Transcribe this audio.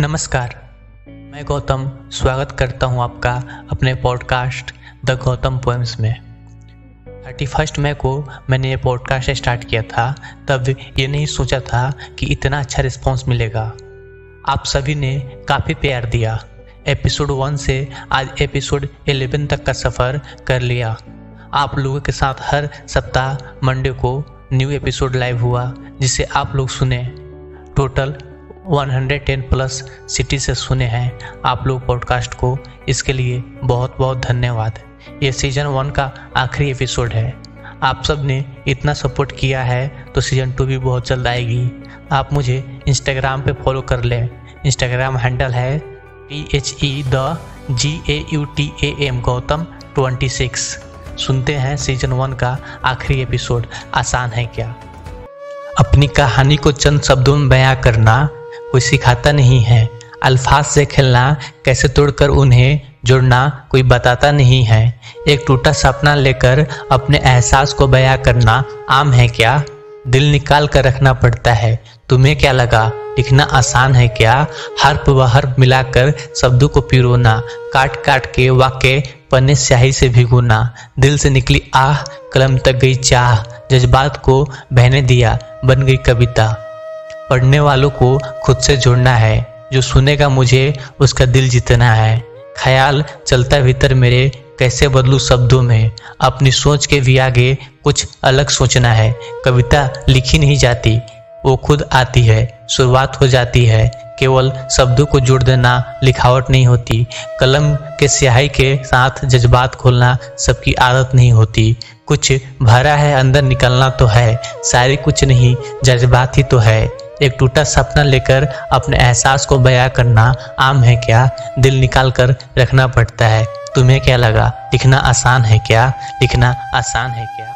नमस्कार। मैं गौतम, स्वागत करता हूँ आपका अपने पॉडकास्ट द गौतम पोएम्स में। थर्टी फ़र्स्ट मई को मैंने ये पॉडकास्ट स्टार्ट किया था, तब ये नहीं सोचा था कि इतना अच्छा रिस्पॉन्स मिलेगा। आप सभी ने काफ़ी प्यार दिया। एपिसोड वन से आज एपिसोड एलेवन तक का सफ़र कर लिया। आप लोगों के साथ हर सप्ताह मंडे को न्यू एपिसोड लाइव हुआ, जिसे आप लोग सुने। टोटल 110 प्लस सिटी से सुने हैं आप लोग पॉडकास्ट को। इसके लिए बहुत बहुत धन्यवाद। ये सीज़न वन का आखिरी एपिसोड है। आप सबने इतना सपोर्ट किया है तो सीज़न टू भी बहुत जल्द आएगी। आप मुझे इंस्टाग्राम पे फॉलो कर लें। इंस्टाग्राम हैंडल है T H E the G A U T A M Gautam twenty six सुनते हैं सीज़न वन का आखिरी एपिसोड आसान है क्या? अपनी कहानी को चंद शब्दों में बयां करना कोई सिखाता नहीं है। अल्फाज से खेलना, कैसे तोड़कर उन्हें जुड़ना, कोई बताता नहीं है। एक टूटा सपना लेकर अपने एहसास को बयां करना आम है क्या? दिल निकाल कर रखना पड़ता है। तुम्हें क्या लगा? लिखना आसान है क्या? हर्फ व हर्फ मिलाकर शब्दों को पिरोना। काट काट के वाक्य पन्ने स्याही से भिगोना। दिल से निकली आह, कलम तक गई चाह। जज्बात को बहने दिया, बन गई कविता। पढ़ने वालों को खुद से जुड़ना है। जो सुनेगा मुझे, उसका दिल जीतना है। ख्याल चलता भीतर मेरे, कैसे बदलू शब्दों में। अपनी सोच के भी आगे कुछ अलग सोचना है। कविता लिखी नहीं जाती, वो खुद आती है। शुरुआत हो जाती है। केवल शब्दों को जोड़ देना लिखावट नहीं होती। कलम के स्याही के साथ जज्बात खोलना सबकी आदत नहीं होती। कुछ भरा है, अंदर निकलना तो है। सारी कुछ नहीं, जज्बात ही तो है। एक टूटा सपना लेकर अपने एहसास को बयां करना आम है क्या? दिल निकाल कर रखना पड़ता है। तुम्हें क्या लगा? लिखना आसान है क्या? लिखना आसान है क्या?